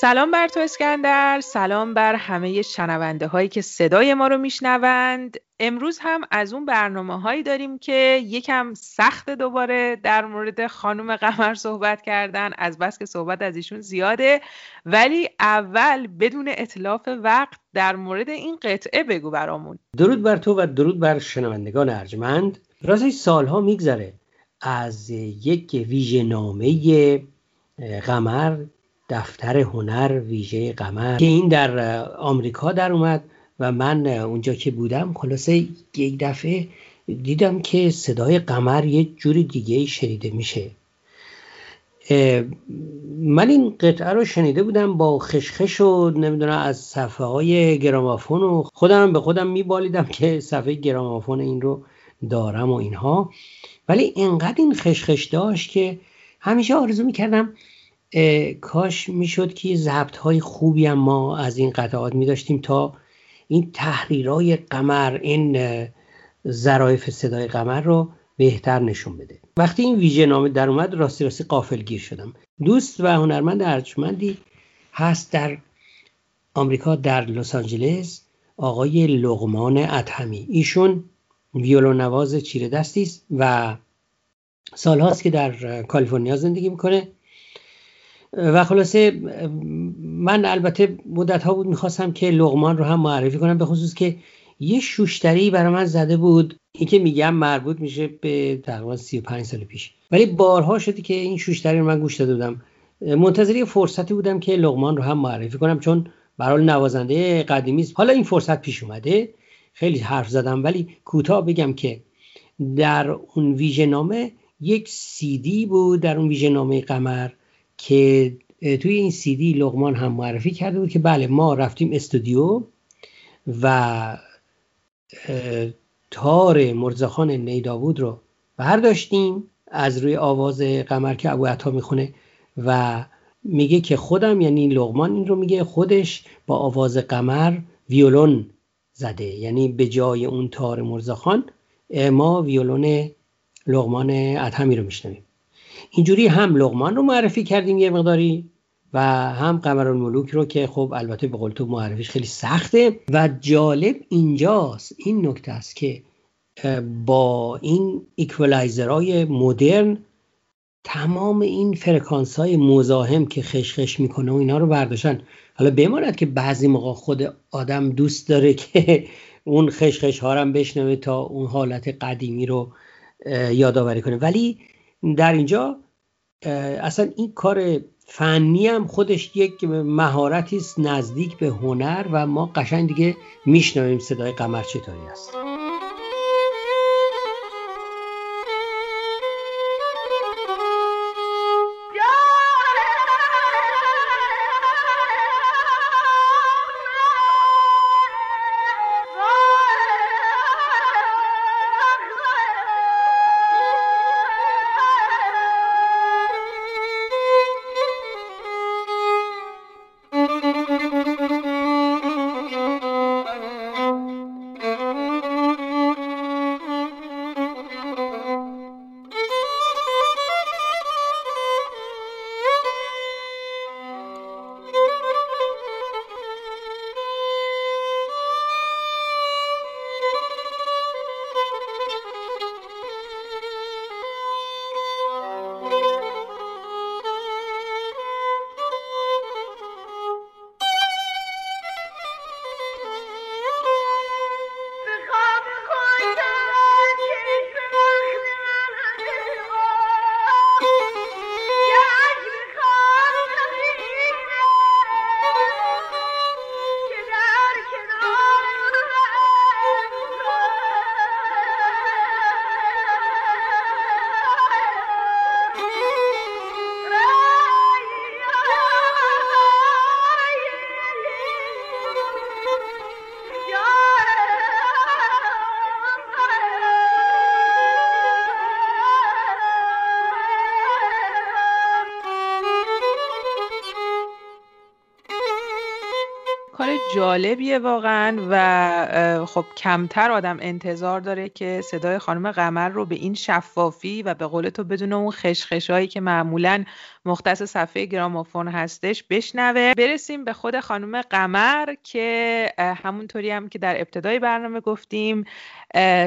سلام بر تو اسکندر. سلام بر همه شنونده هایی که صدای ما رو میشنوند. امروز هم از اون برنامه هایی داریم که یکم سخت دوباره در مورد خانم قمر صحبت کردن. از بس که صحبت از ایشون زیاده. ولی اول بدون اطلاف وقت در مورد این قطعه بگو برامون. درود بر تو و درود بر شنوندگان ارجمند. راستش سالها میگذره. از یک ویژه نامه قمر دفتر هنر ویژه قمر که این در آمریکا در اومد و من اونجا که بودم خلاصه یک دفعه دیدم که صدای قمر یه جوری دیگه شنیده میشه. من این قطعه رو شنیده بودم با خشخش و نمی‌دونم از صفحه های گرامافون و خودم به خودم میبالیدم که صفحه گرامافون این رو دارم و اینها. ولی انقدر این خشخش داشت که همیشه آرزو می‌کردم کاش می‌شد که ضبط های خوبی هم ما از این قطعات می داشتیم تا این تحریرای قمر این ظرایف صدای قمر رو بهتر نشون بده. وقتی این ویژه نامه در اومد راستی راستی قافل گیر شدم. دوست و هنرمند ارجمندی هست در آمریکا در لس آنجلس آقای لغمان ادهمی ایشون ویولون نواز چیره دستی است و سالهاست که در کالیفرنیا زندگی می‌کنه. و خلاصه من البته مدت ها بود می‌خواستم که لغمان رو هم معرفی کنم به خصوص که یه شوشتری برای من زده بود. این که میگم مربوط میشه به تقریبا 35 سال پیش. ولی بارها شدی که این شوشتری رو من گوش داده بودم. منتظر یه فرصتی بودم که لغمان رو هم معرفی کنم چون برای نوازنده قدیمی است. حالا این فرصت پیش اومده. خیلی حرف زدم ولی کوتاه بگم که در اون ویژه نامه یک سیدی بود در اون ویژه نامه قمر. که توی این سیدی لغمان هم معرفی کرده بود که بله ما رفتیم استودیو و تار مرزخان نیداود رو برداشتیم از روی آواز قمر که ابو عطا می‌خونه و میگه که خودم یعنی لغمان این رو میگه خودش با آواز قمر ویولون زده. یعنی به جای اون تار مرتضی خان ما ویولون لقمان ادهمی رو میشنویم. اینجوری هم لقمان رو معرفی کردیم یه مقداری و هم قمر الملوک رو که خب البته به قول تو معرفیش خیلی سخته و جالب اینجاست این نکته است که با این ایکولایزرهای مدرن تمام این فرکانس های مزاحم که خشخش می‌کنه و اینا رو برداشتن. حالا بماند که بعضی موقع خود آدم دوست داره که اون خشخش ها هم بشنوه تا اون حالت قدیمی رو یادآوری کنه. ولی در اینجا اصلا این کار فنی هم خودش یک مهارتی نزدیک به هنر و ما قشنگ دیگه میشنویم صدای قمر چطوری است. جالبیه واقعا و خب کمتر آدم انتظار داره که صدای خانم قمر رو به این شفافی و به قول تو بدون اون خشخشایی که معمولا مختص صفحه گرامافون هستش بشنوه. برسیم به خود خانم قمر که همونطوری هم که در ابتدای برنامه گفتیم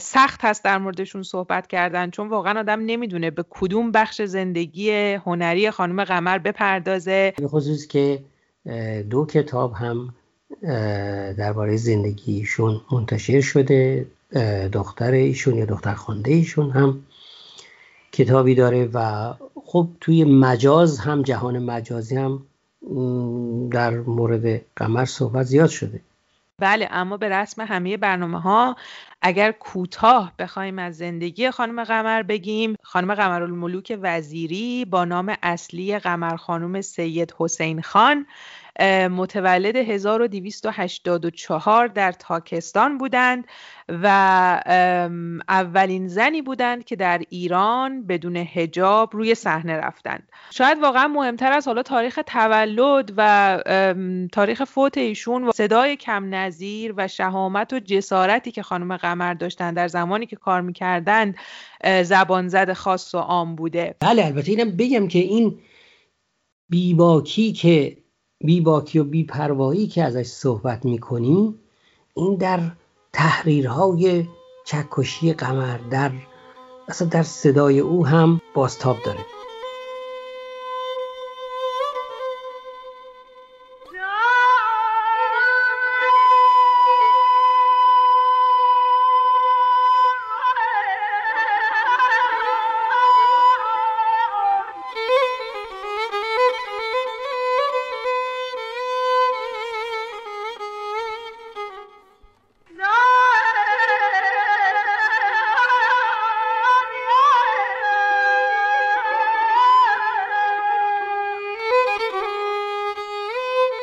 سخت هست در موردشون صحبت کردن چون واقعا آدم نمی‌دونه به کدوم بخش زندگی هنری خانم قمر بپردازه. خصوص که دو کتاب هم درباره زندگیشون منتشر شده دختر ایشون یا دختر خانده ایشون هم کتابی داره و خب توی مجاز هم جهان مجازی هم در مورد قمر صحبت زیاد شده. بله اما به رسم همه برنامه ها اگر کوتاه بخوایم از زندگی خانم قمر بگیم خانم قمرالملوک وزیری با نام اصلی قمر خانم سید حسین خان متولد 1284 در تاکستان بودند و اولین زنی بودند که در ایران بدون هجاب روی صحنه رفتند. شاید واقعا مهمتر از حالا تاریخ تولد و تاریخ فوت ایشون و صدای کم نظیر و شهامت و جسارتی که خانم قمر داشتن در زمانی که کار می‌کردند زبان زد خاص و عام بوده. بله البته اینم بگم که این بیباکی که بیباکی و بیپروایی که ازش صحبت می‌کنی این در تحریرهای چکشی قمر در اصلا در صدای او هم بازتاب داره.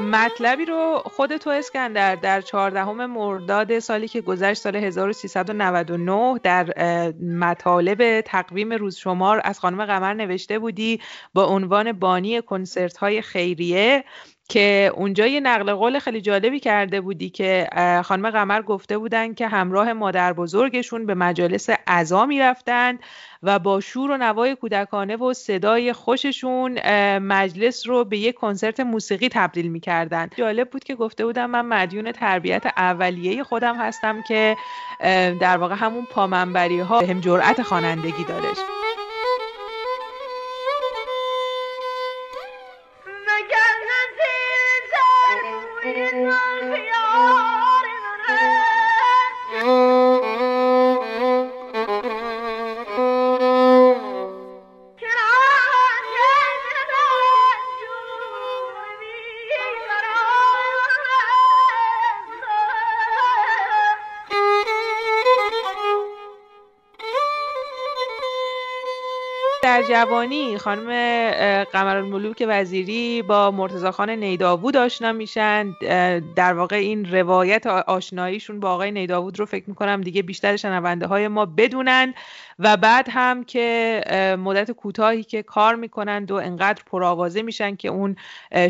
مطلبی رو خود تو اسکندر در 14 مرداد سالی که گذشت سال 1399 در مطالب تقویم روزشمار از خانم قمر نوشته بودی با عنوان بانی کنسرت های خیریه. که اونجا یه نقل قول خیلی جالبی کرده بودی که خانم قمر گفته بودن که همراه مادر بزرگشون به مجالس عزا می‌رفتند و با شور و نوای کودکانه و صدای خوششون مجلس رو به یک کنسرت موسیقی تبدیل می‌کردن. جالب بود که گفته بودم من مدیون تربیت اولیه خودم هستم که در واقع همون پامنبری ها هم جرأت خوانندگی دارش جوانی خانم قمرالملوک وزیری با مرتضی خان نیداوود آشنا میشن. در واقع این روایت آشناییشون با آقای نیداوود رو فکر می‌کنم دیگه بیشتر شنونده های ما بدونن. و بعد هم که مدت کوتاهی که کار می‌کنند و انقدر پرآوازه میشن که اون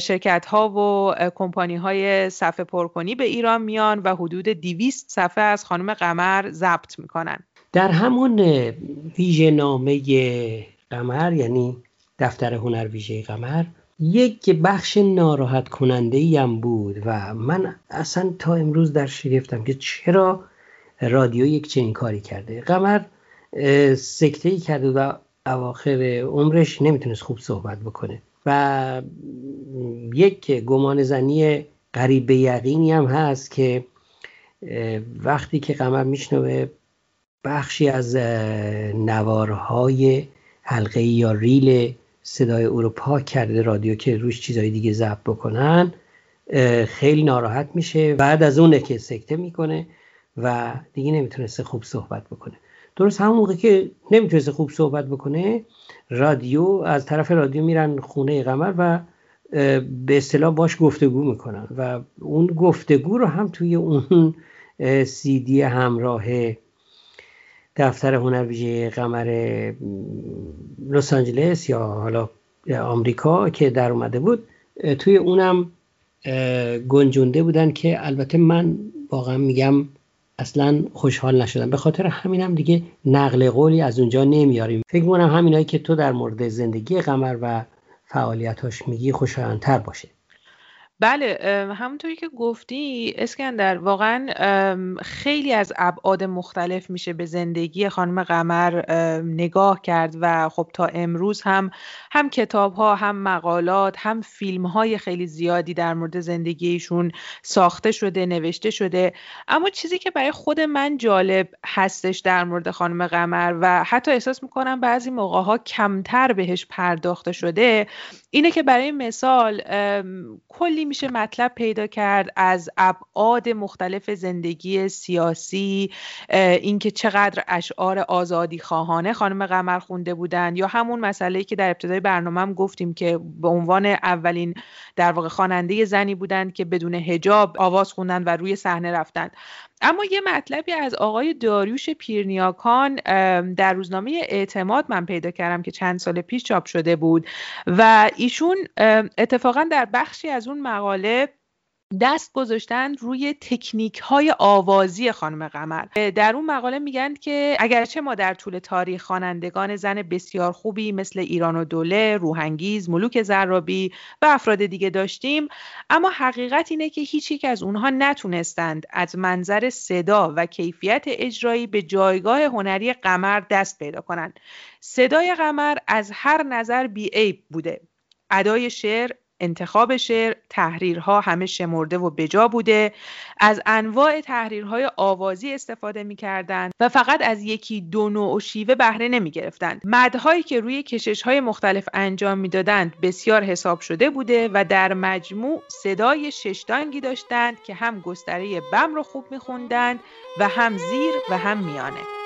شرکت ها و کمپانی های صفحه پرکنی به ایران میان و حدود 200 صفحه از خانم قمر ضبط می‌کنن. در همون ویژه نامه قمر یعنی دفتر هنر ویژه قمر یک بخش ناراحت کننده هم بود و من اصلا تا امروز در شگفتم که چرا رادیو یک چنین کاری کرده. قمر سکته ای کرده و اواخر عمرش نمی‌تونست خوب صحبت بکنه و یک گمان زنی قریب یقینی هم هست که وقتی که قمر میشنوه بخشی از نوارهای حلقه یا ریل صدای او رو پاک کرده رادیو که روش چیزای دیگه ضبط بکنن خیلی ناراحت میشه. بعد از اونه که سکته می‌کنه و دیگه نمی‌تونسته خوب صحبت بکنه. درست همون موقع که نمی‌تونسته خوب صحبت بکنه رادیو از طرف رادیو میرن خونه قمر و به اصطلاح باش گفتگو می‌کنن و اون گفتگو رو هم توی اون سیدی همراه دفتر هنر ویژه قمر لس آنجلس یا حالا آمریکا که در اومده بود توی اونم گنجونده بودن که البته من واقعا میگم اصلا خوشحال نشدم. به خاطر همینم دیگه نقل قولی از اونجا نمیاریم. فکر می‌کنم همینایی که تو در مورد زندگی قمر و فعالیتاش میگی خوشایندتر باشه. بله همونطوری که گفتی اسکندر واقعا خیلی از ابعاد مختلف میشه به زندگی خانم قمر نگاه کرد و خب تا امروز هم هم کتاب ها هم مقالات هم فیلم های خیلی زیادی در مورد زندگیشون ساخته شده نوشته شده. اما چیزی که برای خود من جالب هستش در مورد خانم قمر و حتی احساس می‌کنم بعضی موقع ها کمتر بهش پرداخته شده اینه که برای مثال کلی میشه مطلب پیدا کرد از ابعاد مختلف زندگی سیاسی اینکه چقدر اشعار آزادی خواهانه خانم قمر خونده بودن یا همون مسئله که در ابتدای برنامه هم گفتیم که به عنوان اولین در واقع خواننده زنی بودند که بدون هجاب آواز خوندن و روی صحنه رفتند اما یه مطلبی از آقای داریوش پیرنیاکان در روزنامه اعتماد من پیدا کردم که چند سال پیش چاپ شده بود و ایشون اتفاقا در بخشی از اون مقاله دست گذاشتن روی تکنیک های آوازی خانم قمر. در اون مقاله میگن که اگرچه ما در طول تاریخ خوانندگان زن بسیار خوبی مثل ایران و دوله، روحنگیز، ملوک زرابی و افراد دیگه داشتیم اما حقیقت اینه که هیچ یک از اونها نتونستند از منظر صدا و کیفیت اجرایی به جایگاه هنری قمر دست پیدا کنند. صدای قمر از هر نظر بیعیب بوده. ادای شعر انتخاب شعر تحریرها همه شمرده و بجا بوده. از انواع تحریرهای آوازی استفاده می کردن و فقط از یکی دو نوع و شیوه بهره نمی گرفتند مدهایی که روی کشش های مختلف انجام می‌دادند بسیار حساب شده بوده و در مجموع صدای ششدانگی داشتند که هم گستره بم رو خوب می خوندند و هم زیر و هم میانه.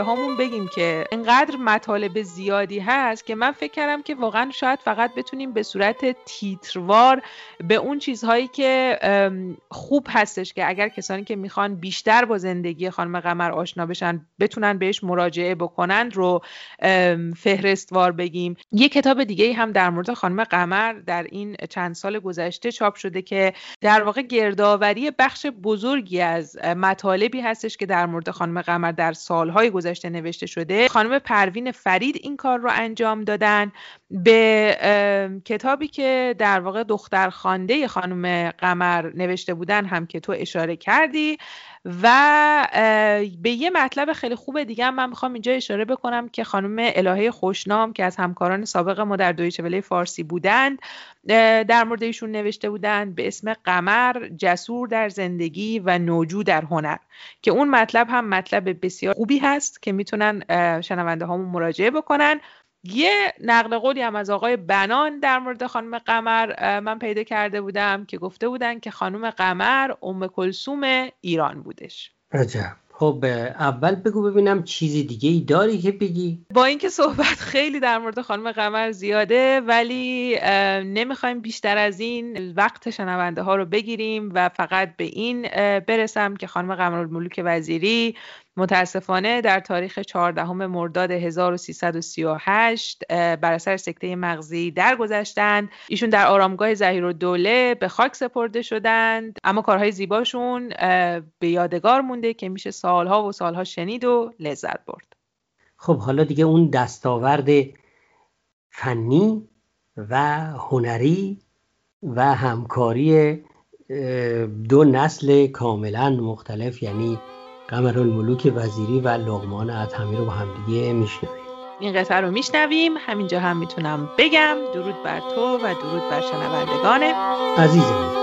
شنونده هامون بگیم که انقدر مطالب زیادی هست که من فکر کردم که واقعا شاید فقط بتونیم به صورت تیتروار به اون چیزهایی که خوب هستش که اگر کسانی که می‌خوان بیشتر با زندگی خانم قمر آشنا بشن بتونن بهش مراجعه بکنند رو فهرستوار بگیم. یه کتاب دیگه هم در مورد خانم قمر در این چند سال گذشته چاپ شده که در واقع گردآوری بخش بزرگی از مطالبی هستش که در مورد خانم قمر در سالهای گذشته نوشته شده. خانم پروین فرید این کار رو انجام دادن. به کتابی که در واقع دختر خانده خانم قمر نوشته بودن هم که تو اشاره کردی. و به یه مطلب خیلی خوب دیگه هم من می‌خوام اینجا اشاره بکنم که خانم الهه خوشنام که از همکاران سابق ما در دویچه وله فارسی بودند در مورد ایشون نوشته بودند به اسم قمر جسور در زندگی و نوجو در هنر که اون مطلب هم مطلب بسیار خوبی هست که می‌تونن شنونده هامون مراجعه بکنن. یه نقل قولی هم از آقای بنان در مورد خانم قمر من پیدا کرده بودم که گفته بودن که خانم قمر ام کلسوم ایران بودش. عجب. خب اول بگو ببینم چیزی دیگه ای داری که بگی. با اینکه صحبت خیلی در مورد خانم قمر زیاده ولی نمی‌خوایم بیشتر از این وقت شنونده ها رو بگیریم و فقط به این برسم که خانم قمر الملوک وزیری متاسفانه در تاریخ 14 مرداد 1338 بر اثر سکته مغزی درگذشتند. ایشون در آرامگاه زهیر و دوله به خاک سپرده شدند. اما کارهای زیباشون به یادگار مونده که میشه سالها و سالها شنید و لذت برد. خب حالا دیگه اون دستاورد فنی و هنری و همکاری دو نسل کاملا مختلف یعنی قمر الملوک وزیری و لغمان ادهمی رو با همدیگه میشنویم. این قطعه رو میشنویم. همینجا هم می‌تونم بگم. درود بر تو و درود بر شنوندگان. عزیزم